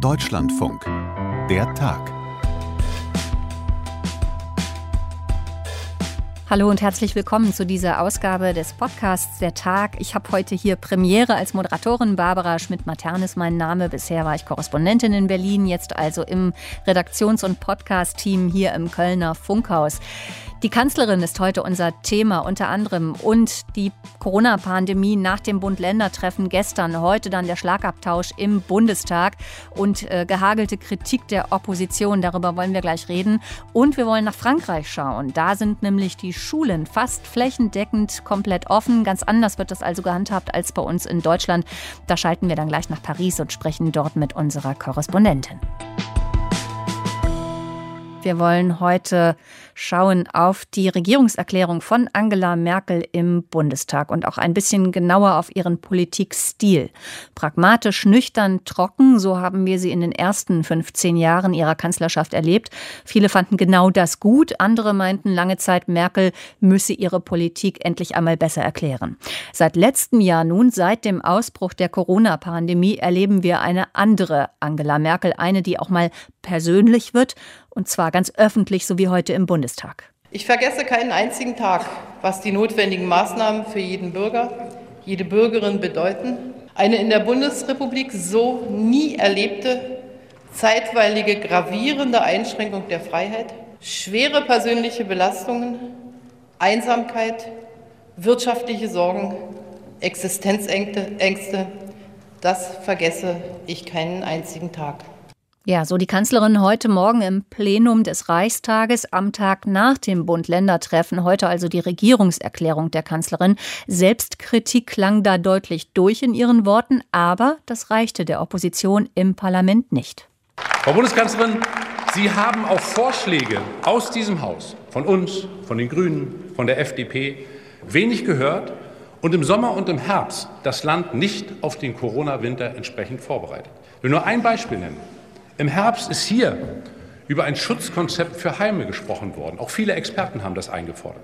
Deutschlandfunk. Der Tag. Hallo und herzlich willkommen zu dieser Ausgabe des Podcasts Der Tag. Ich habe heute hier Premiere als Moderatorin. Barbara Schmidt-Matern ist mein Name. Bisher war ich Korrespondentin in Berlin, jetzt also im Redaktions- und Podcast-Team hier im Kölner Funkhaus. Die Kanzlerin ist heute unser Thema unter anderem und die Corona-Pandemie nach dem Bund-Länder-Treffen gestern, heute dann der Schlagabtausch im Bundestag und äh, gehagelte Kritik der Opposition. Darüber wollen wir gleich reden. Und wir wollen nach Frankreich schauen. Da sind nämlich die Schulen fast flächendeckend komplett offen. Ganz anders wird das also gehandhabt als bei uns in Deutschland. Da schalten wir dann gleich nach Paris und sprechen dort mit unserer Korrespondentin. Wir wollen heute schauen auf die Regierungserklärung von Angela Merkel im Bundestag und auch ein bisschen genauer auf ihren Politikstil. Pragmatisch, nüchtern, trocken, so haben wir sie in den ersten 15 Jahren ihrer Kanzlerschaft erlebt. Viele fanden genau das gut, andere meinten lange Zeit, Merkel müsse ihre Politik endlich einmal besser erklären. Seit letztem Jahr nun, seit dem Ausbruch der Corona-Pandemie, erleben wir eine andere Angela Merkel, eine, die auch mal persönlich wird und zwar ganz öffentlich, so wie heute im Bundestag. Ich vergesse keinen einzigen Tag, was die notwendigen Maßnahmen für jeden Bürger, jede Bürgerin bedeuten. Eine in der Bundesrepublik so nie erlebte, zeitweilige gravierende Einschränkung der Freiheit, schwere persönliche Belastungen, Einsamkeit, wirtschaftliche Sorgen, Existenzängste, das vergesse ich keinen einzigen Tag. Ja, so die Kanzlerin heute Morgen im Plenum des Reichstages am Tag nach dem Bund-Länder-Treffen. Heute also die Regierungserklärung der Kanzlerin. Selbstkritik klang da deutlich durch in ihren Worten, aber das reichte der Opposition im Parlament nicht. Frau Bundeskanzlerin, Sie haben auf Vorschläge aus diesem Haus, von uns, von den Grünen, von der FDP, wenig gehört und im Sommer und im Herbst das Land nicht auf den Corona-Winter entsprechend vorbereitet. Ich will nur ein Beispiel nennen. Im Herbst ist hier über ein Schutzkonzept für Heime gesprochen worden. Auch viele Experten haben das eingefordert.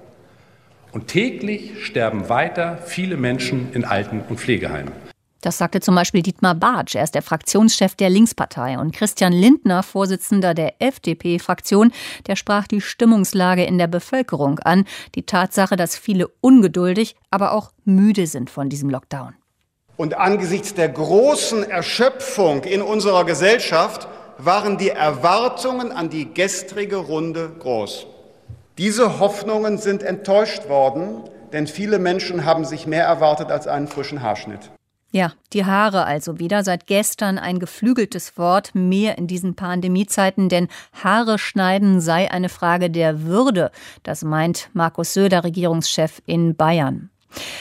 Und täglich sterben weiter viele Menschen in Alten- und Pflegeheimen. Das sagte zum Beispiel Dietmar Bartsch. Er ist der Fraktionschef der Linkspartei. Und Christian Lindner, Vorsitzender der FDP-Fraktion, der sprach die Stimmungslage in der Bevölkerung an. Die Tatsache, dass viele ungeduldig, aber auch müde sind von diesem Lockdown. Und angesichts der großen Erschöpfung in unserer Gesellschaft waren die Erwartungen an die gestrige Runde groß. Diese Hoffnungen sind enttäuscht worden, denn viele Menschen haben sich mehr erwartet als einen frischen Haarschnitt. Ja, die Haare also wieder. Seit gestern ein geflügeltes Wort, mehr in diesen Pandemiezeiten, denn Haare schneiden sei eine Frage der Würde. Das meint Markus Söder, Regierungschef in Bayern.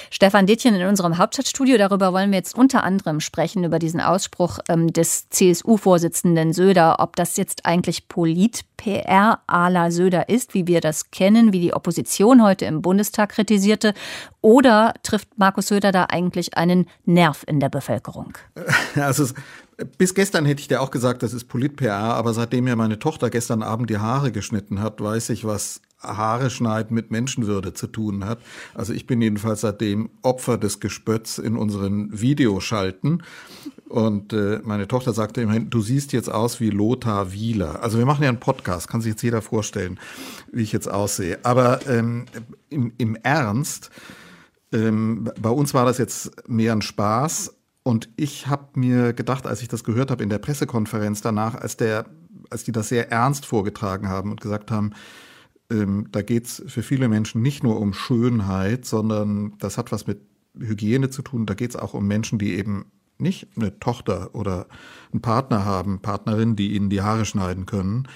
Stefan Dittchen in unserem Hauptstadtstudio. Darüber wollen wir jetzt unter anderem sprechen, über diesen Ausspruch ähm, des CSU-Vorsitzenden Söder, ob das jetzt eigentlich Polit-PR à la Söder ist, wie wir das kennen, wie die Opposition heute im Bundestag kritisierte, oder trifft Markus Söder da eigentlich einen Nerv in der Bevölkerung? Also bis gestern hätte ich dir auch gesagt, das ist Polit-PR, aber seitdem mir meine Tochter gestern Abend die Haare geschnitten hat, weiß ich, was Haare schneiden mit Menschenwürde zu tun hat. Also ich bin jedenfalls seitdem Opfer des Gespötz in unseren Videoschalten. Und äh, meine Tochter sagte immerhin, du siehst jetzt aus wie Lothar Wieler. Also wir machen ja einen Podcast, kann sich jetzt jeder vorstellen, wie ich jetzt aussehe. Aber ähm, im, im Ernst, ähm, bei uns war das jetzt mehr ein Spaß. Und ich habe mir gedacht, als ich das gehört habe in der Pressekonferenz danach, als der, als die das sehr ernst vorgetragen haben und gesagt haben, ähm, da geht es für viele Menschen nicht nur um Schönheit, sondern das hat was mit Hygiene zu tun. Da geht es auch um Menschen, die eben nicht eine Tochter oder einen Partner haben, Partnerin, die ihnen die Haare schneiden können.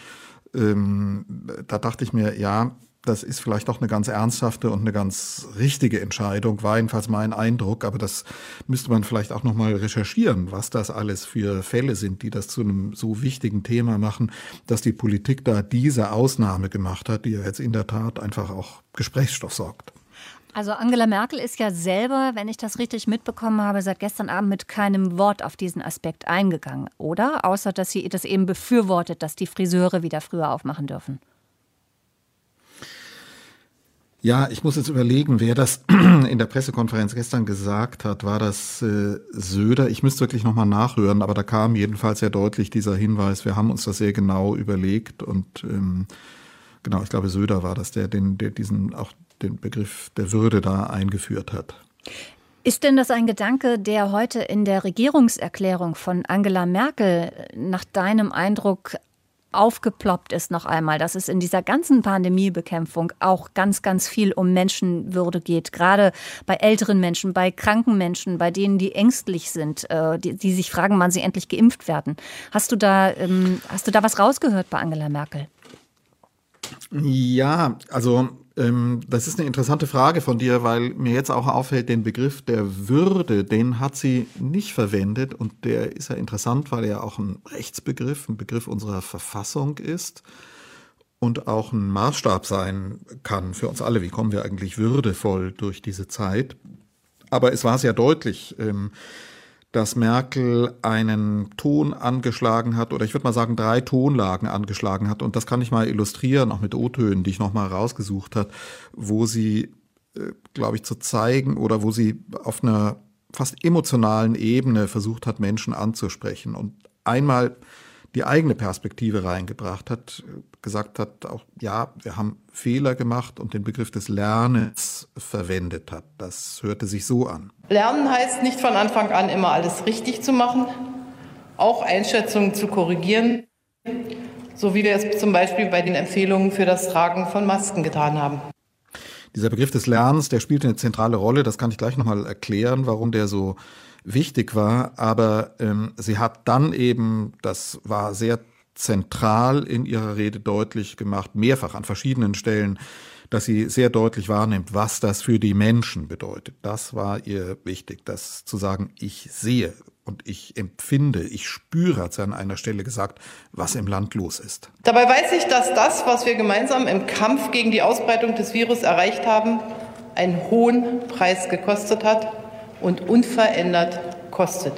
Ähm, da dachte ich mir, ja, das ist vielleicht doch eine ganz ernsthafte und eine ganz richtige Entscheidung, war jedenfalls mein Eindruck, aber das müsste man vielleicht auch nochmal recherchieren, was das alles für Fälle sind, die das zu einem so wichtigen Thema machen, dass die Politik da diese Ausnahme gemacht hat, die ja jetzt in der Tat einfach auch Gesprächsstoff sorgt. Also Angela Merkel ist ja selber, wenn ich das richtig mitbekommen habe, seit gestern Abend mit keinem Wort auf diesen Aspekt eingegangen, oder? Außer dass sie das eben befürwortet, dass die Friseure wieder früher aufmachen dürfen. Ja, ich muss jetzt überlegen, wer das in der Pressekonferenz gestern gesagt hat. War das äh, Söder? Ich müsste wirklich nochmal nachhören, aber da kam jedenfalls sehr deutlich dieser Hinweis, wir haben uns das sehr genau überlegt und ähm, genau, ich glaube Söder war das, der, den, der diesen auch den Begriff der Würde da eingeführt hat. Ist denn das ein Gedanke, der heute in der Regierungserklärung von Angela Merkel nach deinem Eindruck aufgeploppt ist noch einmal, dass es in dieser ganzen Pandemiebekämpfung auch ganz, ganz viel um Menschenwürde geht, gerade bei älteren Menschen, bei kranken Menschen, bei denen, die ängstlich sind, äh, die, die sich fragen, wann sie endlich geimpft werden. Hast du da, ähm, hast du da was rausgehört bei Angela Merkel? Ja, also das ist eine interessante Frage von dir, weil mir jetzt auch auffällt, den Begriff der Würde, den hat sie nicht verwendet und der ist ja interessant, weil er auch ein Rechtsbegriff, ein Begriff unserer Verfassung ist und auch ein Maßstab sein kann für uns alle. Wie kommen wir eigentlich würdevoll durch diese Zeit? Aber es war sehr deutlich. Ähm, dass Merkel einen Ton angeschlagen hat, oder ich würde mal sagen, drei Tonlagen angeschlagen hat. Und das kann ich mal illustrieren, auch mit O-Tönen, die ich nochmal rausgesucht hat, wo sie, äh, glaube ich, zu zeigen oder wo sie auf einer fast emotionalen Ebene versucht hat, Menschen anzusprechen. Und einmal die eigene Perspektive reingebracht hat, gesagt hat, auch ja, wir haben Fehler gemacht und den Begriff des Lernens verwendet hat. Das hörte sich so an. Lernen heißt nicht von Anfang an immer alles richtig zu machen, auch Einschätzungen zu korrigieren, so wie wir es zum Beispiel bei den Empfehlungen für das Tragen von Masken getan haben. Dieser Begriff des Lernens, der spielt eine zentrale Rolle. Das kann ich gleich nochmal erklären, warum der so wichtig war. Aber ähm, sie hat dann eben, das war sehr zentral in ihrer Rede deutlich gemacht, mehrfach an verschiedenen Stellen, dass sie sehr deutlich wahrnimmt, was das für die Menschen bedeutet. Das war ihr wichtig, das zu sagen, ich sehe und ich empfinde, ich spüre, hat sie an einer Stelle gesagt, was im Land los ist. Dabei weiß ich, dass das, was wir gemeinsam im Kampf gegen die Ausbreitung des Virus erreicht haben, einen hohen Preis gekostet hat und unverändert kostet.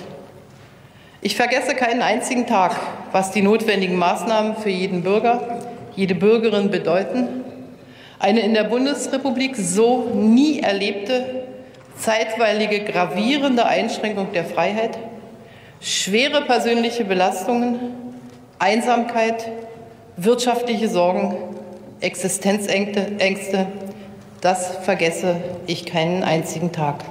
Ich vergesse keinen einzigen Tag, was die notwendigen Maßnahmen für jeden Bürger, jede Bürgerin bedeuten. Eine in der Bundesrepublik so nie erlebte, zeitweilige gravierende Einschränkung der Freiheit, schwere persönliche Belastungen, Einsamkeit, wirtschaftliche Sorgen, Existenzängste, das vergesse ich keinen einzigen Tag.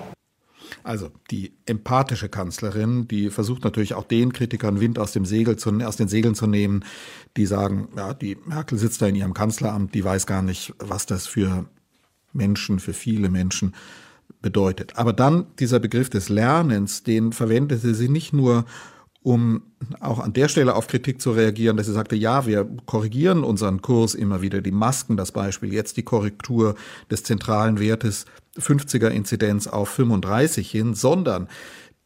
Also die empathische Kanzlerin, die versucht natürlich auch den Kritikern Wind aus dem Segel zu, aus den Segeln zu nehmen, die sagen, ja, die Merkel sitzt da in ihrem Kanzleramt, die weiß gar nicht, was das für Menschen, für viele Menschen bedeutet. Aber dann dieser Begriff des Lernens, den verwendete sie nicht nur, um auch an der Stelle auf Kritik zu reagieren, dass sie sagte, ja, wir korrigieren unseren Kurs immer wieder, die Masken das Beispiel, jetzt die Korrektur des zentralen Wertes 50er Inzidenz auf 35 hin, sondern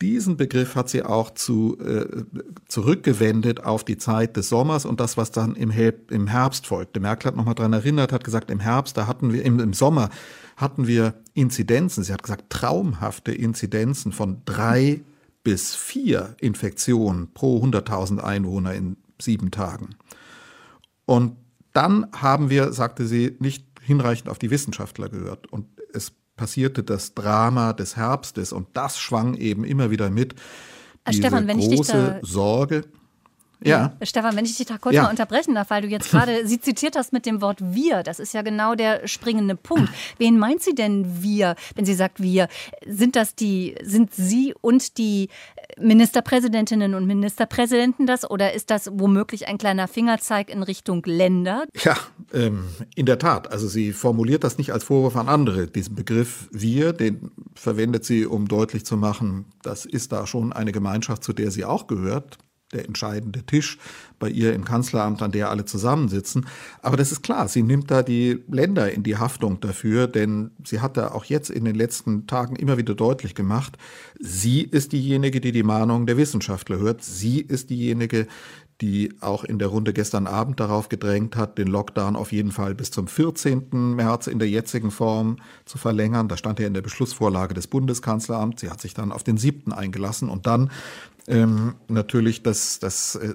diesen Begriff hat sie auch zu, äh, zurückgewendet auf die Zeit des Sommers und das, was dann im, im Herbst folgte. Merkel hat nochmal dran erinnert, hat gesagt, im Herbst, da hatten wir, im, im Sommer hatten wir Inzidenzen. Sie hat gesagt, traumhafte Inzidenzen von drei bis vier Infektionen pro 100.000 Einwohner in sieben Tagen. Und dann haben wir, sagte sie, nicht hinreichend auf die Wissenschaftler gehört. Und es passierte das Drama des Herbstes und das schwang eben immer wieder mit. Äh, diese Stefan, wenn große ich dich da Sorge. Ja. Stefan, wenn ich dich da kurz ja. mal unterbrechen darf, weil du jetzt gerade sie zitiert hast mit dem Wort wir, das ist ja genau der springende Punkt. Wen meint sie denn wir, wenn sie sagt wir? Sind das die, sind sie und die Ministerpräsidentinnen und Ministerpräsidenten das oder ist das womöglich ein kleiner Fingerzeig in Richtung Länder? Ja, ähm, in der Tat. Also sie formuliert das nicht als Vorwurf an andere. Diesen Begriff wir, den verwendet sie, um deutlich zu machen, das ist da schon eine Gemeinschaft, zu der sie auch gehört der entscheidende Tisch bei ihr im Kanzleramt, an der alle zusammensitzen. Aber das ist klar, sie nimmt da die Länder in die Haftung dafür, denn sie hat da auch jetzt in den letzten Tagen immer wieder deutlich gemacht, sie ist diejenige, die die Mahnung der Wissenschaftler hört. Sie ist diejenige, die auch in der Runde gestern Abend darauf gedrängt hat, den Lockdown auf jeden Fall bis zum 14. März in der jetzigen Form zu verlängern. Da stand ja in der Beschlussvorlage des Bundeskanzleramts. Sie hat sich dann auf den 7. eingelassen und dann ähm, natürlich das, das äh,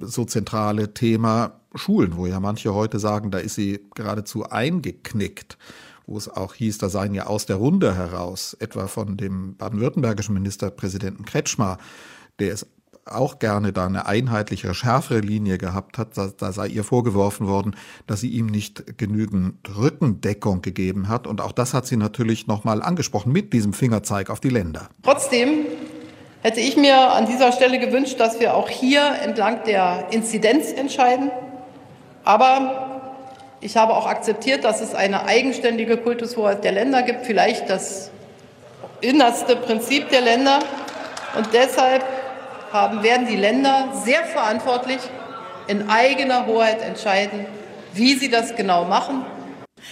so zentrale Thema Schulen, wo ja manche heute sagen, da ist sie geradezu eingeknickt. wo es auch hieß, da seien ja aus der Runde heraus, etwa von dem baden-württembergischen Ministerpräsidenten Kretschmer, der es auch gerne da eine einheitlichere, schärfere Linie gehabt hat. Da, da, sei ihr vorgeworfen worden, dass sie ihm nicht genügend Rückendeckung gegeben hat. Und auch das hat sie natürlich nochmal angesprochen mit diesem Fingerzeig auf die Länder. Trotzdem hätte ich mir an dieser Stelle gewünscht, dass wir auch hier entlang der Inzidenz entscheiden. Aber ich habe auch akzeptiert, dass es eine eigenständige Kultushoheit der Länder gibt, vielleicht das innerste Prinzip der Länder. Und deshalb haben, werden die Länder sehr verantwortlich in eigener Hoheit entscheiden, wie sie das genau machen.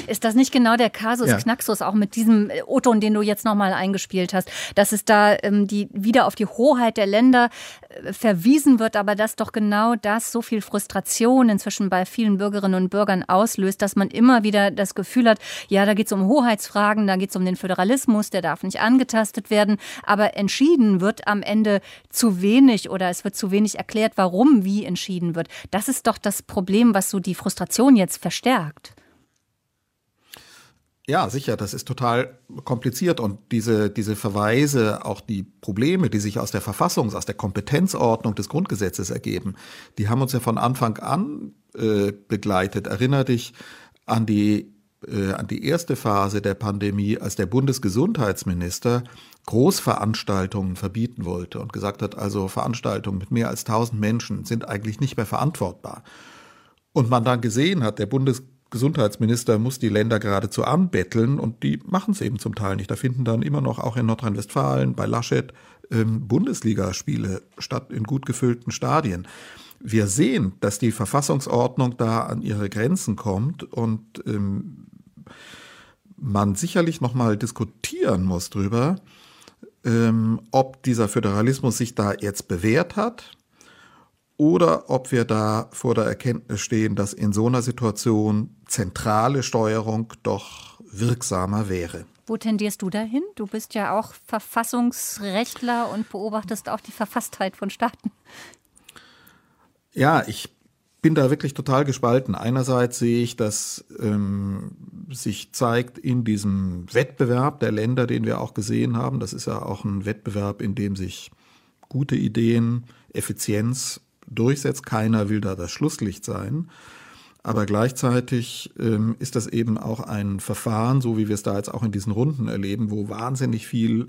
Ist das nicht genau der Kasus ja. Knaxus, auch mit diesem äh, O-Ton, den du jetzt nochmal eingespielt hast, dass es da ähm, die, wieder auf die Hoheit der Länder äh, verwiesen wird, aber dass doch genau das so viel Frustration inzwischen bei vielen Bürgerinnen und Bürgern auslöst, dass man immer wieder das Gefühl hat, ja, da geht es um Hoheitsfragen, da geht es um den Föderalismus, der darf nicht angetastet werden, aber entschieden wird am Ende zu wenig oder es wird zu wenig erklärt, warum wie entschieden wird. Das ist doch das Problem, was so die Frustration jetzt verstärkt. Ja, sicher, das ist total kompliziert und diese, diese Verweise, auch die Probleme, die sich aus der Verfassungs-, aus der Kompetenzordnung des Grundgesetzes ergeben, die haben uns ja von Anfang an äh, begleitet. Erinner dich an die, äh, an die erste Phase der Pandemie, als der Bundesgesundheitsminister Großveranstaltungen verbieten wollte und gesagt hat, also Veranstaltungen mit mehr als 1000 Menschen sind eigentlich nicht mehr verantwortbar. Und man dann gesehen hat, der Bundesgesundheitsminister Gesundheitsminister muss die Länder geradezu anbetteln und die machen es eben zum Teil nicht. Da finden dann immer noch auch in Nordrhein-Westfalen bei Laschet ähm, Bundesligaspiele statt in gut gefüllten Stadien. Wir sehen, dass die Verfassungsordnung da an ihre Grenzen kommt und ähm, man sicherlich noch mal diskutieren muss drüber, ähm, ob dieser Föderalismus sich da jetzt bewährt hat oder ob wir da vor der Erkenntnis stehen, dass in so einer Situation zentrale Steuerung doch wirksamer wäre. Wo tendierst du dahin? Du bist ja auch Verfassungsrechtler und beobachtest auch die Verfasstheit von Staaten. Ja, ich bin da wirklich total gespalten. Einerseits sehe ich, dass ähm, sich zeigt in diesem Wettbewerb der Länder, den wir auch gesehen haben. Das ist ja auch ein Wettbewerb, in dem sich gute Ideen, Effizienz durchsetzt. Keiner will da das Schlusslicht sein. Aber gleichzeitig ähm, ist das eben auch ein Verfahren, so wie wir es da jetzt auch in diesen Runden erleben, wo wahnsinnig viel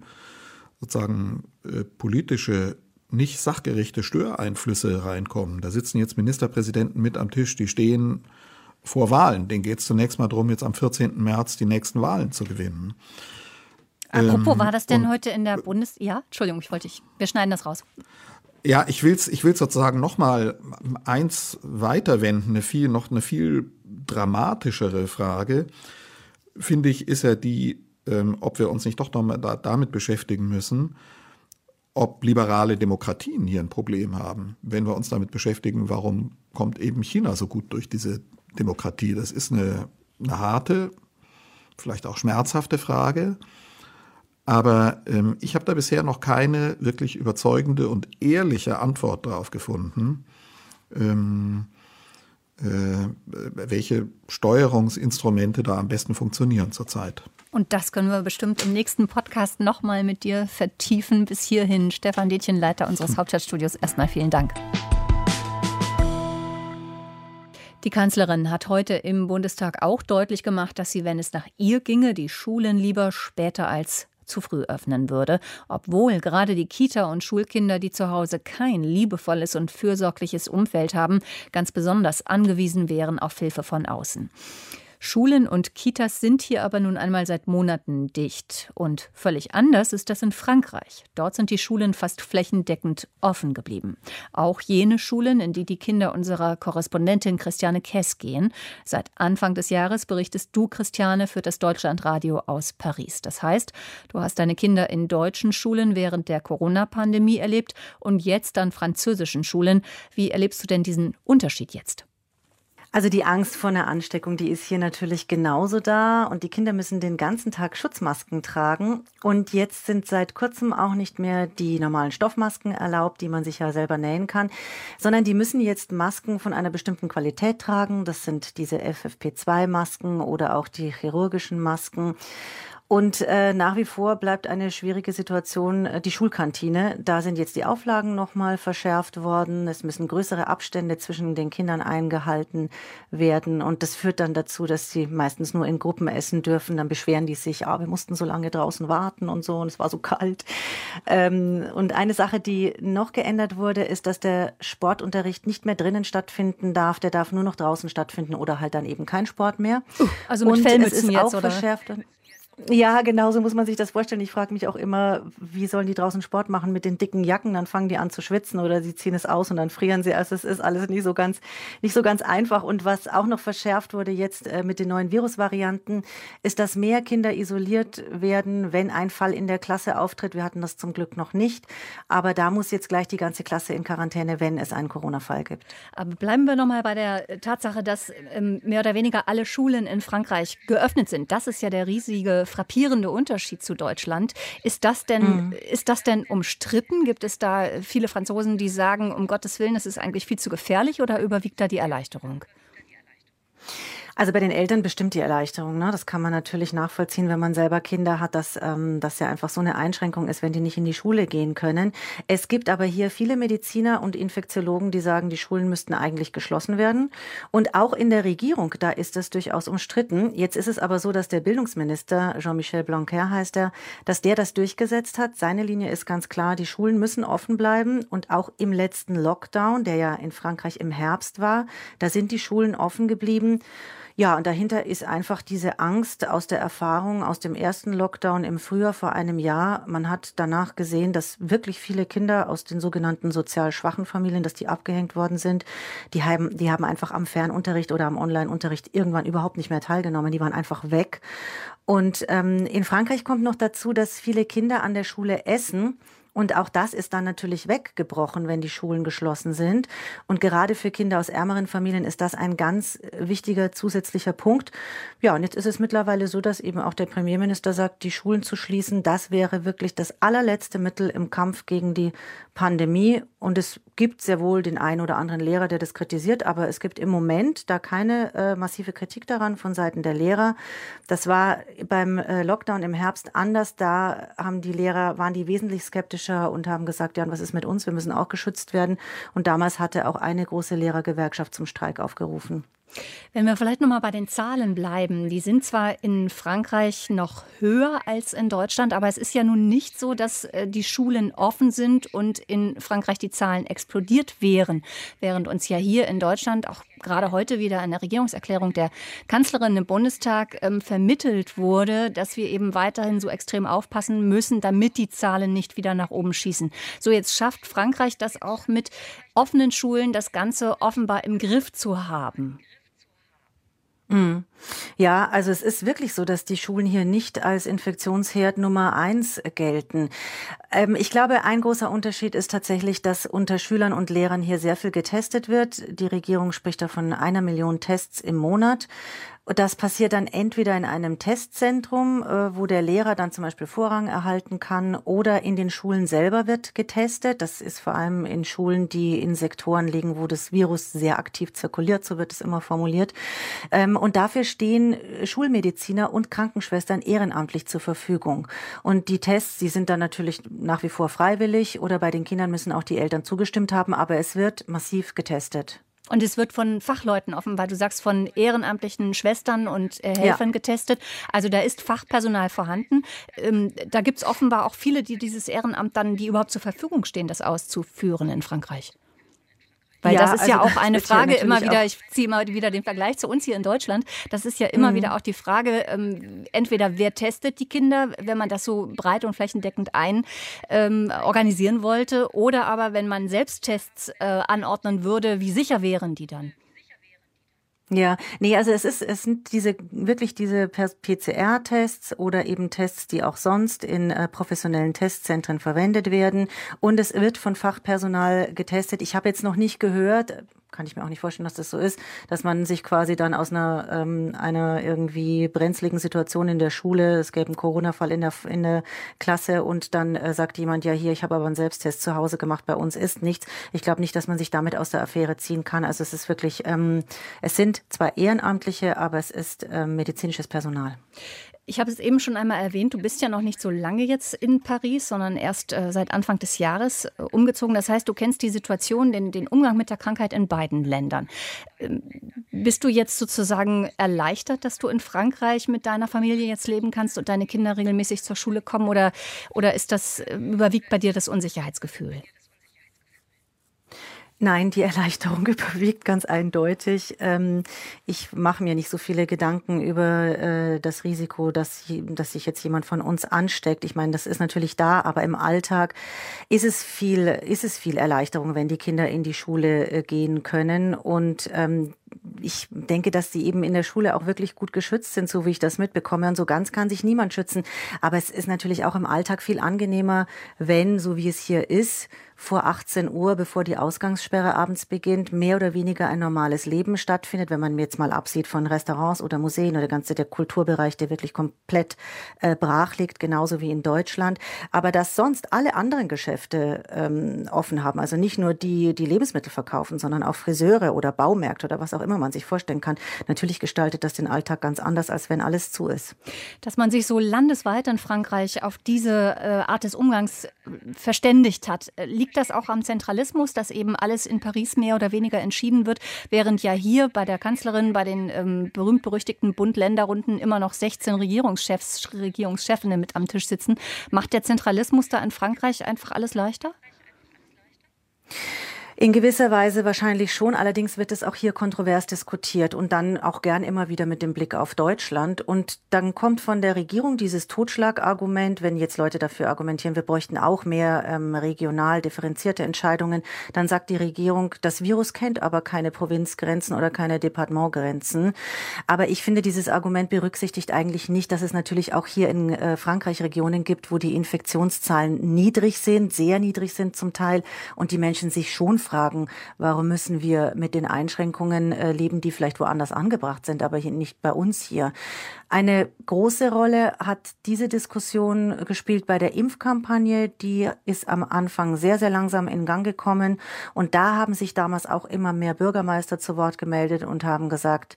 sozusagen äh, politische, nicht sachgerechte Störeinflüsse reinkommen. Da sitzen jetzt Ministerpräsidenten mit am Tisch, die stehen vor Wahlen. Denen geht es zunächst mal darum, jetzt am 14. März die nächsten Wahlen zu gewinnen. Apropos, ähm, war das denn heute in der Bundes... Ja, Entschuldigung, ich wollte ich. Wir schneiden das raus. Ja, ich will's, ich will's sozusagen noch mal eins weiterwenden, eine viel, noch eine viel dramatischere Frage, finde ich, ist ja die, ähm, ob wir uns nicht doch noch mal da, damit beschäftigen müssen, ob liberale Demokratien hier ein Problem haben. Wenn wir uns damit beschäftigen, warum kommt eben China so gut durch diese Demokratie? Das ist eine, eine harte, vielleicht auch schmerzhafte Frage. Aber ähm, ich habe da bisher noch keine wirklich überzeugende und ehrliche Antwort darauf gefunden, ähm, äh, welche Steuerungsinstrumente da am besten funktionieren zurzeit. Und das können wir bestimmt im nächsten Podcast nochmal mit dir vertiefen. Bis hierhin, Stefan Detjen, Leiter unseres hm. Hauptstadtstudios. Erstmal vielen Dank. Die Kanzlerin hat heute im Bundestag auch deutlich gemacht, dass sie, wenn es nach ihr ginge, die Schulen lieber später als zu früh öffnen würde, obwohl gerade die Kita- und Schulkinder, die zu Hause kein liebevolles und fürsorgliches Umfeld haben, ganz besonders angewiesen wären auf Hilfe von außen. Schulen und Kitas sind hier aber nun einmal seit Monaten dicht. Und völlig anders ist das in Frankreich. Dort sind die Schulen fast flächendeckend offen geblieben. Auch jene Schulen, in die die Kinder unserer Korrespondentin Christiane Kess gehen. Seit Anfang des Jahres berichtest du, Christiane, für das Deutschlandradio aus Paris. Das heißt, du hast deine Kinder in deutschen Schulen während der Corona-Pandemie erlebt und jetzt an französischen Schulen. Wie erlebst du denn diesen Unterschied jetzt? Also die Angst vor einer Ansteckung, die ist hier natürlich genauso da und die Kinder müssen den ganzen Tag Schutzmasken tragen und jetzt sind seit kurzem auch nicht mehr die normalen Stoffmasken erlaubt, die man sich ja selber nähen kann, sondern die müssen jetzt Masken von einer bestimmten Qualität tragen. Das sind diese FFP2 Masken oder auch die chirurgischen Masken. Und äh, nach wie vor bleibt eine schwierige Situation äh, die Schulkantine. Da sind jetzt die Auflagen nochmal verschärft worden. Es müssen größere Abstände zwischen den Kindern eingehalten werden. Und das führt dann dazu, dass sie meistens nur in Gruppen essen dürfen. Dann beschweren die sich, ah, wir mussten so lange draußen warten und so und es war so kalt. Ähm, und eine Sache, die noch geändert wurde, ist, dass der Sportunterricht nicht mehr drinnen stattfinden darf. Der darf nur noch draußen stattfinden oder halt dann eben kein Sport mehr. Uh, also mit und Fellmützen es ist jetzt, auch oder? verschärft. Ja, genau so muss man sich das vorstellen. Ich frage mich auch immer, wie sollen die draußen Sport machen mit den dicken Jacken? Dann fangen die an zu schwitzen oder sie ziehen es aus und dann frieren sie. Also es ist alles nicht so ganz, nicht so ganz einfach. Und was auch noch verschärft wurde jetzt äh, mit den neuen Virusvarianten, ist, dass mehr Kinder isoliert werden, wenn ein Fall in der Klasse auftritt. Wir hatten das zum Glück noch nicht. Aber da muss jetzt gleich die ganze Klasse in Quarantäne, wenn es einen Corona-Fall gibt. Aber bleiben wir nochmal bei der Tatsache, dass ähm, mehr oder weniger alle Schulen in Frankreich geöffnet sind. Das ist ja der riesige frappierende Unterschied zu Deutschland. Ist das denn, mhm. ist das denn umstritten? Gibt es da viele Franzosen, die sagen, um Gottes Willen, das ist eigentlich viel zu gefährlich oder überwiegt da die Erleichterung? Also bei den Eltern bestimmt die Erleichterung. Ne? Das kann man natürlich nachvollziehen, wenn man selber Kinder hat, dass ähm, das ja einfach so eine Einschränkung ist, wenn die nicht in die Schule gehen können. Es gibt aber hier viele Mediziner und Infektiologen, die sagen, die Schulen müssten eigentlich geschlossen werden. Und auch in der Regierung, da ist das durchaus umstritten. Jetzt ist es aber so, dass der Bildungsminister, Jean-Michel Blanquer heißt er, dass der das durchgesetzt hat. Seine Linie ist ganz klar, die Schulen müssen offen bleiben. Und auch im letzten Lockdown, der ja in Frankreich im Herbst war, da sind die Schulen offen geblieben. Ja, und dahinter ist einfach diese Angst aus der Erfahrung aus dem ersten Lockdown im Frühjahr vor einem Jahr. Man hat danach gesehen, dass wirklich viele Kinder aus den sogenannten sozial schwachen Familien, dass die abgehängt worden sind, die haben, die haben einfach am Fernunterricht oder am Online-Unterricht irgendwann überhaupt nicht mehr teilgenommen. Die waren einfach weg. Und ähm, in Frankreich kommt noch dazu, dass viele Kinder an der Schule essen und auch das ist dann natürlich weggebrochen, wenn die Schulen geschlossen sind. Und gerade für Kinder aus ärmeren Familien ist das ein ganz wichtiger zusätzlicher Punkt. Ja, und jetzt ist es mittlerweile so, dass eben auch der Premierminister sagt, die Schulen zu schließen, das wäre wirklich das allerletzte Mittel im Kampf gegen die Pandemie. Und es gibt sehr wohl den einen oder anderen Lehrer, der das kritisiert, aber es gibt im Moment da keine äh, massive Kritik daran von Seiten der Lehrer. Das war beim äh, Lockdown im Herbst anders. Da haben die Lehrer, waren die wesentlich skeptisch kritischer und haben gesagt, ja, was ist mit uns? Wir müssen auch geschützt werden. Und damals hatte auch eine große Lehrergewerkschaft zum Streik aufgerufen. Wenn wir vielleicht noch mal bei den Zahlen bleiben, die sind zwar in Frankreich noch höher als in Deutschland, aber es ist ja nun nicht so, dass äh, die Schulen offen sind und in Frankreich die Zahlen explodiert wären, während uns ja hier in Deutschland auch gerade heute wieder in der Regierungserklärung der Kanzlerin im Bundestag ähm, vermittelt wurde, dass wir eben weiterhin so extrem aufpassen müssen, damit die Zahlen nicht wieder nach oben schießen. So jetzt schafft Frankreich das auch mit offenen Schulen, das Ganze offenbar im Griff zu haben. Mhm. Ja, also es ist wirklich so, dass die Schulen hier nicht als Infektionsherd Nummer eins gelten. Ähm, ich glaube, ein großer Unterschied ist tatsächlich, dass unter Schülern und Lehrern hier sehr viel getestet wird. Die Regierung spricht davon einer Million Tests im Monat. Das passiert dann entweder in einem Testzentrum, äh, wo der Lehrer dann zum Beispiel Vorrang erhalten kann, oder in den Schulen selber wird getestet. Das ist vor allem in Schulen, die in Sektoren liegen, wo das Virus sehr aktiv zirkuliert, so wird es immer formuliert. Ähm, und dafür stehen Schulmediziner und Krankenschwestern ehrenamtlich zur Verfügung. Und die Tests, die sind dann natürlich nach wie vor freiwillig oder bei den Kindern müssen auch die Eltern zugestimmt haben, aber es wird massiv getestet. Und es wird von Fachleuten offenbar, du sagst von ehrenamtlichen Schwestern und äh, Helfern ja. getestet. Also da ist Fachpersonal vorhanden. Ähm, da gibt es offenbar auch viele, die dieses Ehrenamt dann, die überhaupt zur Verfügung stehen, das auszuführen in Frankreich. Weil ja, das ist also ja auch eine Frage immer wieder, ich ziehe immer wieder den Vergleich zu uns hier in Deutschland, das ist ja immer mhm. wieder auch die Frage, ähm, entweder wer testet die Kinder, wenn man das so breit und flächendeckend ein ähm, organisieren wollte, oder aber wenn man Selbsttests äh, anordnen würde, wie sicher wären die dann? Ja, nee, also es ist, es sind diese, wirklich diese PCR-Tests oder eben Tests, die auch sonst in äh, professionellen Testzentren verwendet werden. Und es wird von Fachpersonal getestet. Ich habe jetzt noch nicht gehört, kann ich mir auch nicht vorstellen, dass das so ist, dass man sich quasi dann aus einer, ähm, einer irgendwie brenzligen Situation in der Schule, es gäbe einen Corona-Fall in der, in der Klasse und dann äh, sagt jemand, ja hier, ich habe aber einen Selbsttest zu Hause gemacht, bei uns ist nichts. Ich glaube nicht, dass man sich damit aus der Affäre ziehen kann. Also es ist wirklich, ähm, es sind zwar Ehrenamtliche, aber es ist ähm, medizinisches Personal. Ich habe es eben schon einmal erwähnt, du bist ja noch nicht so lange jetzt in Paris, sondern erst äh, seit Anfang des Jahres äh, umgezogen. Das heißt, du kennst die Situation, den, den Umgang mit der Krankheit in beiden Ländern. Ähm, bist du jetzt sozusagen erleichtert, dass du in Frankreich mit deiner Familie jetzt leben kannst und deine Kinder regelmäßig zur Schule kommen? Oder, oder ist das, äh, überwiegt bei dir das Unsicherheitsgefühl? Nein, die Erleichterung überwiegt ganz eindeutig. Ähm, ich mache mir nicht so viele Gedanken über äh, das Risiko, dass, sich jetzt jemand von uns ansteckt. Ich meine, das ist natürlich da, aber im Alltag ist es viel, ist es viel Erleichterung, wenn die Kinder in die Schule äh, gehen können. Und ähm, ich denke, dass die eben in der Schule auch wirklich gut geschützt sind, so wie ich das mitbekomme. Und so ganz kann sich niemand schützen. Aber es ist natürlich auch im Alltag viel angenehmer, wenn, so wie es hier ist, vor 18 Uhr, bevor die Ausgangssperre abends beginnt, mehr oder weniger ein normales Leben stattfindet, wenn man jetzt mal absieht von Restaurants oder Museen oder der ganze der Kulturbereich, der wirklich komplett äh, brach liegt, genauso wie in Deutschland. Aber dass sonst alle anderen Geschäfte ähm, offen haben, also nicht nur die, die Lebensmittel verkaufen, sondern auch Friseure oder Baumärkte oder was auch immer man sich vorstellen kann. Natürlich gestaltet das den Alltag ganz anders, als wenn alles zu ist. Dass man sich so landesweit in Frankreich auf diese äh, Art des Umgangs verständigt hat, liegt Liegt das auch am Zentralismus, dass eben alles in Paris mehr oder weniger entschieden wird, während ja hier bei der Kanzlerin, bei den ähm, berühmt-berüchtigten Bund-Länder-Runden immer noch 16 Regierungschefs, Regierungschefinnen mit am Tisch sitzen? Macht der Zentralismus da in Frankreich einfach alles leichter? In gewisser Weise wahrscheinlich schon. Allerdings wird es auch hier kontrovers diskutiert und dann auch gern immer wieder mit dem Blick auf Deutschland. Und dann kommt von der Regierung dieses Totschlagargument, wenn jetzt Leute dafür argumentieren, wir bräuchten auch mehr ähm, regional differenzierte Entscheidungen, dann sagt die Regierung, das Virus kennt aber keine Provinzgrenzen oder keine Departementgrenzen. Aber ich finde, dieses Argument berücksichtigt eigentlich nicht, dass es natürlich auch hier in äh, Frankreich Regionen gibt, wo die Infektionszahlen niedrig sind, sehr niedrig sind zum Teil und die Menschen sich schon fragen, warum müssen wir mit den Einschränkungen äh, leben, die vielleicht woanders angebracht sind, aber nicht bei uns hier. Eine große Rolle hat diese Diskussion gespielt bei der Impfkampagne. Die ist am Anfang sehr, sehr langsam in Gang gekommen. Und da haben sich damals auch immer mehr Bürgermeister zu Wort gemeldet und haben gesagt,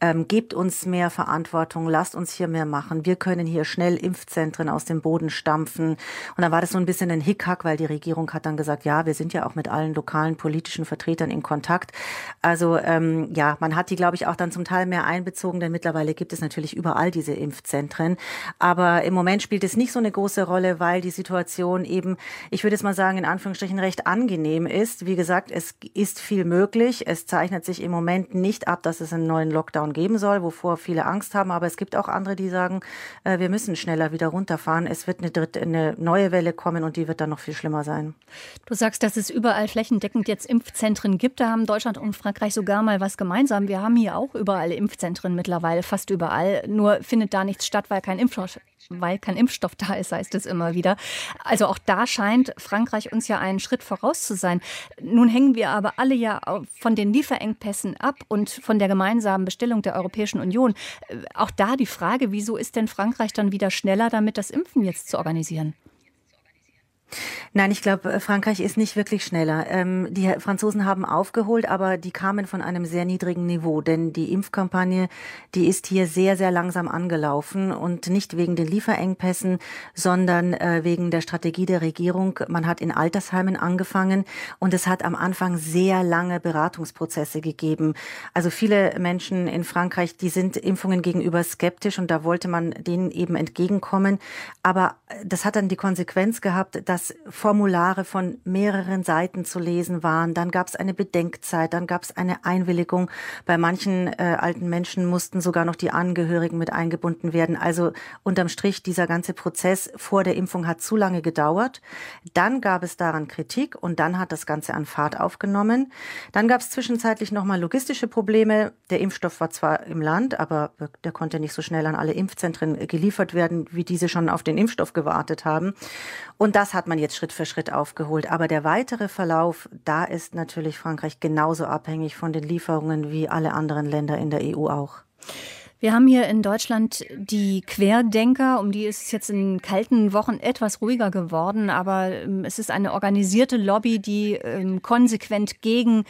ähm, gebt uns mehr Verantwortung, lasst uns hier mehr machen. Wir können hier schnell Impfzentren aus dem Boden stampfen. Und dann war das so ein bisschen ein Hickhack, weil die Regierung hat dann gesagt, ja, wir sind ja auch mit allen lokalen politischen Vertretern in Kontakt. Also ähm, ja, man hat die, glaube ich, auch dann zum Teil mehr einbezogen, denn mittlerweile gibt es natürlich überall diese Impfzentren. Aber im Moment spielt es nicht so eine große Rolle, weil die Situation eben, ich würde jetzt mal sagen, in Anführungsstrichen recht angenehm ist. Wie gesagt, es ist viel möglich. Es zeichnet sich im Moment nicht ab, dass es einen neuen Lockdown Lockdown geben soll, wovor viele Angst haben. Aber es gibt auch andere, die sagen, äh, wir müssen schneller wieder runterfahren. Es wird eine, dritte, eine neue Welle kommen und die wird dann noch viel schlimmer sein. Du sagst, dass es überall flächendeckend jetzt Impfzentren gibt. Da haben Deutschland und Frankreich sogar mal was gemeinsam. Wir haben hier auch überall Impfzentren mittlerweile, fast überall. Nur findet da nichts statt, weil kein Impfstoff weil kein Impfstoff da ist, heißt es immer wieder. Also auch da scheint Frankreich uns ja einen Schritt voraus zu sein. Nun hängen wir aber alle ja von den Lieferengpässen ab und von der gemeinsamen Bestellung der Europäischen Union. Äh, auch da die Frage, wieso ist denn Frankreich dann wieder schneller damit, das Impfen jetzt zu organisieren? Nein, ich glaube, äh, Frankreich ist nicht wirklich schneller. Ähm, die Franzosen haben aufgeholt, aber die kamen von einem sehr niedrigen Niveau, denn die Impfkampagne, die ist hier sehr, sehr langsam angelaufen und nicht wegen den Lieferengpässen, sondern äh, wegen der Strategie der Regierung. Man hat in Altersheimen angefangen und es hat am Anfang sehr lange Beratungsprozesse gegeben. Also viele Menschen in Frankreich, die sind Impfungen gegenüber skeptisch und da wollte man denen eben entgegenkommen. Aber äh, das hat dann die Konsequenz gehabt, dass dass Formulare von mehreren Seiten zu lesen waren. Dann gab es eine Bedenkzeit, dann gab es eine Einwilligung. Bei manchen äh, alten Menschen mussten sogar noch die Angehörigen mit eingebunden werden. Also unterm Strich, dieser ganze Prozess vor der Impfung hat zu lange gedauert. Dann gab es daran Kritik und dann hat das Ganze an Fahrt aufgenommen. Dann gab es zwischenzeitlich nochmal logistische Probleme. Der Impfstoff war zwar im Land, aber der konnte nicht so schnell an alle Impfzentren geliefert werden, wie diese schon auf den Impfstoff gewartet haben. Und das hat man jetzt Schritt für Schritt aufgeholt. Aber der weitere Verlauf, da ist natürlich Frankreich genauso abhängig von den Lieferungen wie alle anderen Länder in der EU auch. Wir haben hier in Deutschland die Querdenker, um die ist es jetzt in kalten Wochen etwas ruhiger geworden, aber ähm, es ist eine organisierte Lobby, die ähm, konsequent gegen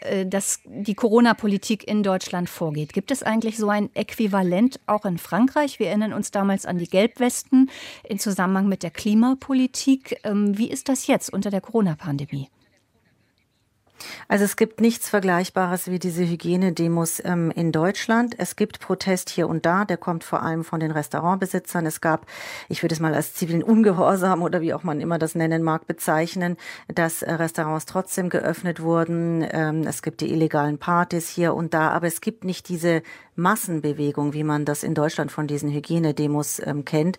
äh, das, die Corona-Politik in Deutschland vorgeht. Gibt es eigentlich so ein Äquivalent auch in Frankreich? Wir erinnern uns damals an die Gelbwesten in Zusammenhang mit der Klimapolitik. Ähm, wie ist das jetzt unter der Corona-Pandemie? Also es gibt nichts Vergleichbares wie diese Hygienedemos ähm, in Deutschland. Es gibt Protest hier und da, der kommt vor allem von den Restaurantbesitzern. Es gab, ich würde es mal als zivilen Ungehorsam oder wie auch man immer das nennen mag, bezeichnen, dass äh, Restaurants trotzdem geöffnet wurden. Ähm, es gibt die illegalen Partys hier und da, aber es gibt nicht diese Massenbewegung, wie man das in Deutschland von diesen Hygienedemos ähm, kennt.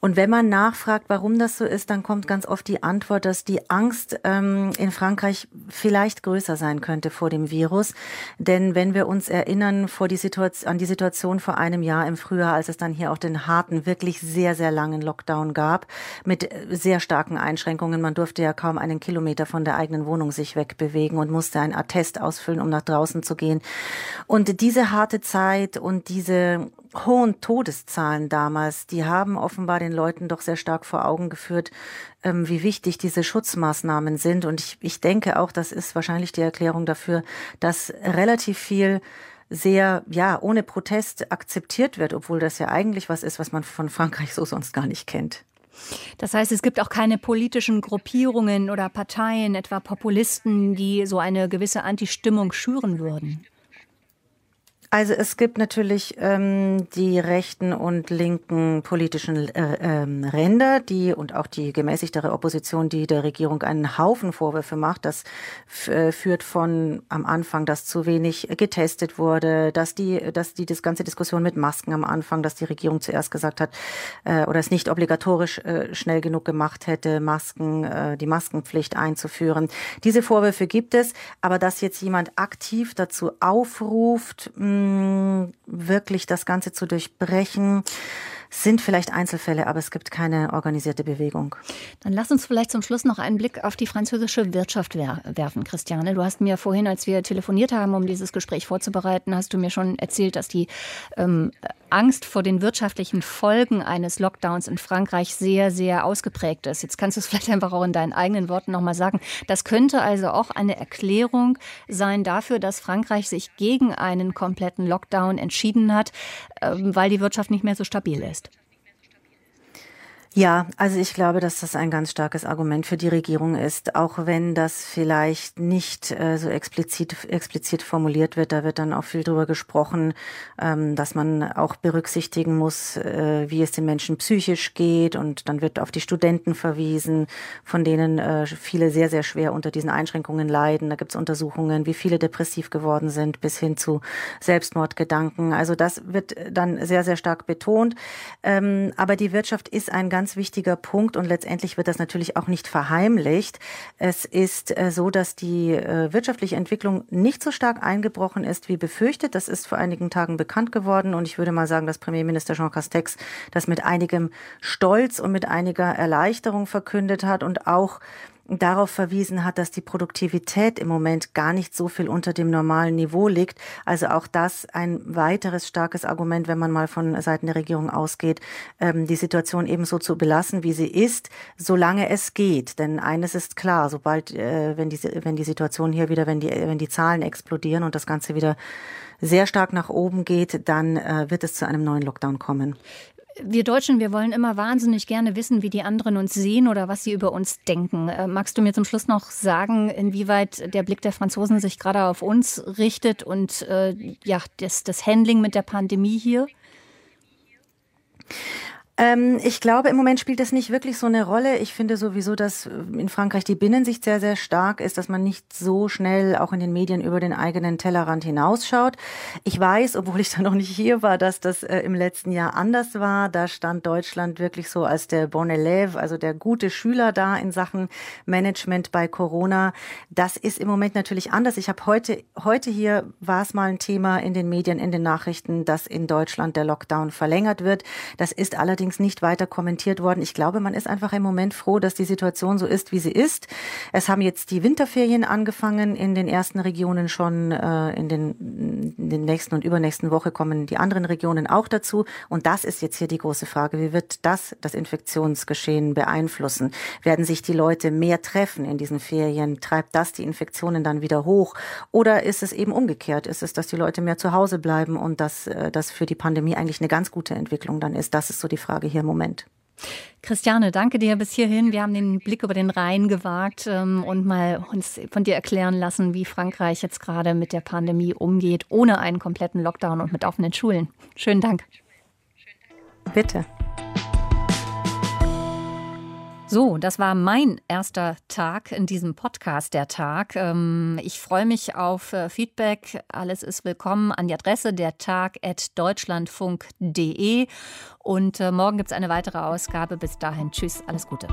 Und wenn man nachfragt, warum das so ist, dann kommt ganz oft die Antwort, dass die Angst ähm, in Frankreich vielleicht größer sein könnte vor dem Virus. Denn wenn wir uns erinnern vor die Situation, an die Situation vor einem Jahr im Frühjahr, als es dann hier auch den harten, wirklich sehr, sehr langen Lockdown gab, mit äh, sehr starken Einschränkungen. Man durfte ja kaum einen Kilometer von der eigenen Wohnung sich wegbewegen und musste ein Attest ausfüllen, um nach draußen zu gehen. Und diese harte Zeit Zeit und diese hohen Todeszahlen damals, die haben offenbar den Leuten doch sehr stark vor Augen geführt, ähm, wie wichtig diese Schutzmaßnahmen sind. Und ich, ich denke auch, das ist wahrscheinlich die Erklärung dafür, dass relativ viel sehr, ja, ohne Protest akzeptiert wird, obwohl das ja eigentlich was ist, was man von Frankreich so sonst gar nicht kennt. Das heißt, es gibt auch keine politischen Gruppierungen oder Parteien, etwa Populisten, die so eine gewisse Antistimmung schüren würden. Also es gibt natürlich ähm, die rechten und linken politischen äh, ähm, Ränder, die und auch die gemäßigtere Opposition, die der Regierung einen Haufen Vorwürfe macht. Das äh, führt von am Anfang, dass zu wenig getestet wurde, dass die, dass die das ganze Diskussion mit Masken am Anfang, dass die Regierung zuerst gesagt hat äh, oder es nicht obligatorisch äh, schnell genug gemacht hätte, Masken, äh, die Maskenpflicht einzuführen. Diese Vorwürfe gibt es, aber dass jetzt jemand aktiv dazu aufruft, mh, wirklich das Ganze zu durchbrechen sind vielleicht Einzelfälle, aber es gibt keine organisierte Bewegung. Dann lass uns vielleicht zum Schluss noch einen Blick auf die französische Wirtschaft werfen, Christiane. Du hast mir vorhin, als wir telefoniert haben, um dieses Gespräch vorzubereiten, hast du mir schon erzählt, dass die ähm, Angst vor den wirtschaftlichen Folgen eines Lockdowns in Frankreich sehr, sehr ausgeprägt ist. Jetzt kannst du es vielleicht einfach auch in deinen eigenen Worten nochmal sagen. Das könnte also auch eine Erklärung sein dafür, dass Frankreich sich gegen einen kompletten Lockdown entschieden hat, ähm, weil die Wirtschaft nicht mehr so stabil ist. Ja, also ich glaube, dass das ein ganz starkes Argument für die Regierung ist, auch wenn das vielleicht nicht äh, so explizit, explizit formuliert wird. Da wird dann auch viel drüber gesprochen, ähm, dass man auch berücksichtigen muss, äh, wie es den Menschen psychisch geht. Und dann wird auf die Studenten verwiesen, von denen äh, viele sehr, sehr schwer unter diesen Einschränkungen leiden. Da gibt es Untersuchungen, wie viele depressiv geworden sind, bis hin zu Selbstmordgedanken. Also das wird dann sehr, sehr stark betont. Ähm, aber die Wirtschaft ist ein ganz ganz wichtiger Punkt und letztendlich wird das natürlich auch nicht verheimlicht. Es ist äh, so, dass die äh, wirtschaftliche Entwicklung nicht so stark eingebrochen ist wie befürchtet. Das ist vor einigen Tagen bekannt geworden und ich würde mal sagen, dass Premierminister Jean Castex das mit einigem Stolz und mit einiger Erleichterung verkündet hat und auch darauf verwiesen hat, dass die Produktivität im Moment gar nicht so viel unter dem normalen Niveau liegt. Also auch das ein weiteres starkes Argument, wenn man mal von Seiten der Regierung ausgeht, ähm, die Situation ebenso zu belassen, wie sie ist, solange es geht. Denn eines ist klar, sobald, äh, wenn, die, wenn die Situation hier wieder, wenn die, wenn die Zahlen explodieren und das Ganze wieder sehr stark nach oben geht, dann äh, wird es zu einem neuen Lockdown kommen wir Deutschen, wir wollen immer wahnsinnig gerne wissen, wie die anderen uns sehen oder was sie über uns denken. Äh, magst du mir zum Schluss noch sagen, inwieweit der Blick der Franzosen sich gerade auf uns richtet und äh, ja, das, das Handling mit der Pandemie hier? Ähm, ich glaube, im Moment spielt das nicht wirklich so eine Rolle. Ich finde sowieso, dass äh, in Frankreich die Binnensicht sehr, sehr stark ist, dass man nicht so schnell auch in den Medien über den eigenen Tellerrand hinausschaut. Ich weiß, obwohl ich da noch nicht hier war, dass das äh, im letzten Jahr anders war. Da stand Deutschland wirklich so als der bon élève, also der gute Schüler da in Sachen Management bei Corona. Das ist im Moment natürlich anders. Ich habe heute, heute hier war es mal ein Thema in den Medien, in den Nachrichten, dass in Deutschland der Lockdown verlängert wird. Das ist allerdings allerdings nicht weiter kommentiert worden. Ich glaube, man ist einfach im Moment froh, dass die Situation so ist, wie sie ist. Es haben jetzt die Winterferien angefangen in den ersten Regionen schon. Äh, in, den, in den nächsten und übernächsten Woche kommen die anderen Regionen auch dazu. Und das ist jetzt hier die große Frage. Wie wird das das Infektionsgeschehen beeinflussen? Werden sich die Leute mehr treffen in diesen Ferien? Treibt das die Infektionen dann wieder hoch? Oder ist es eben umgekehrt? Ist es, dass die Leute mehr zu Hause bleiben und dass äh, das für die Pandemie eigentlich eine ganz gute Entwicklung dann ist? Das ist so die Frage hier im Moment. Christiane, danke dir bis hierhin. Wir haben den Blick über den Rhein gewagt ähm, und mal uns von dir erklären lassen, wie Frankreich jetzt gerade mit der Pandemie umgeht, ohne einen kompletten Lockdown und mit offenen Schulen. Schönen Dank. Bitte. So, das war mein erster Tag in diesem Podcast, der Tag. Ähm, ich freue mich auf äh, Feedback. Alles ist willkommen an die Adresse der Tag at deutschlandfunk.de. Und äh, morgen gibt es eine weitere Ausgabe. Bis dahin, tschüss, alles Gute.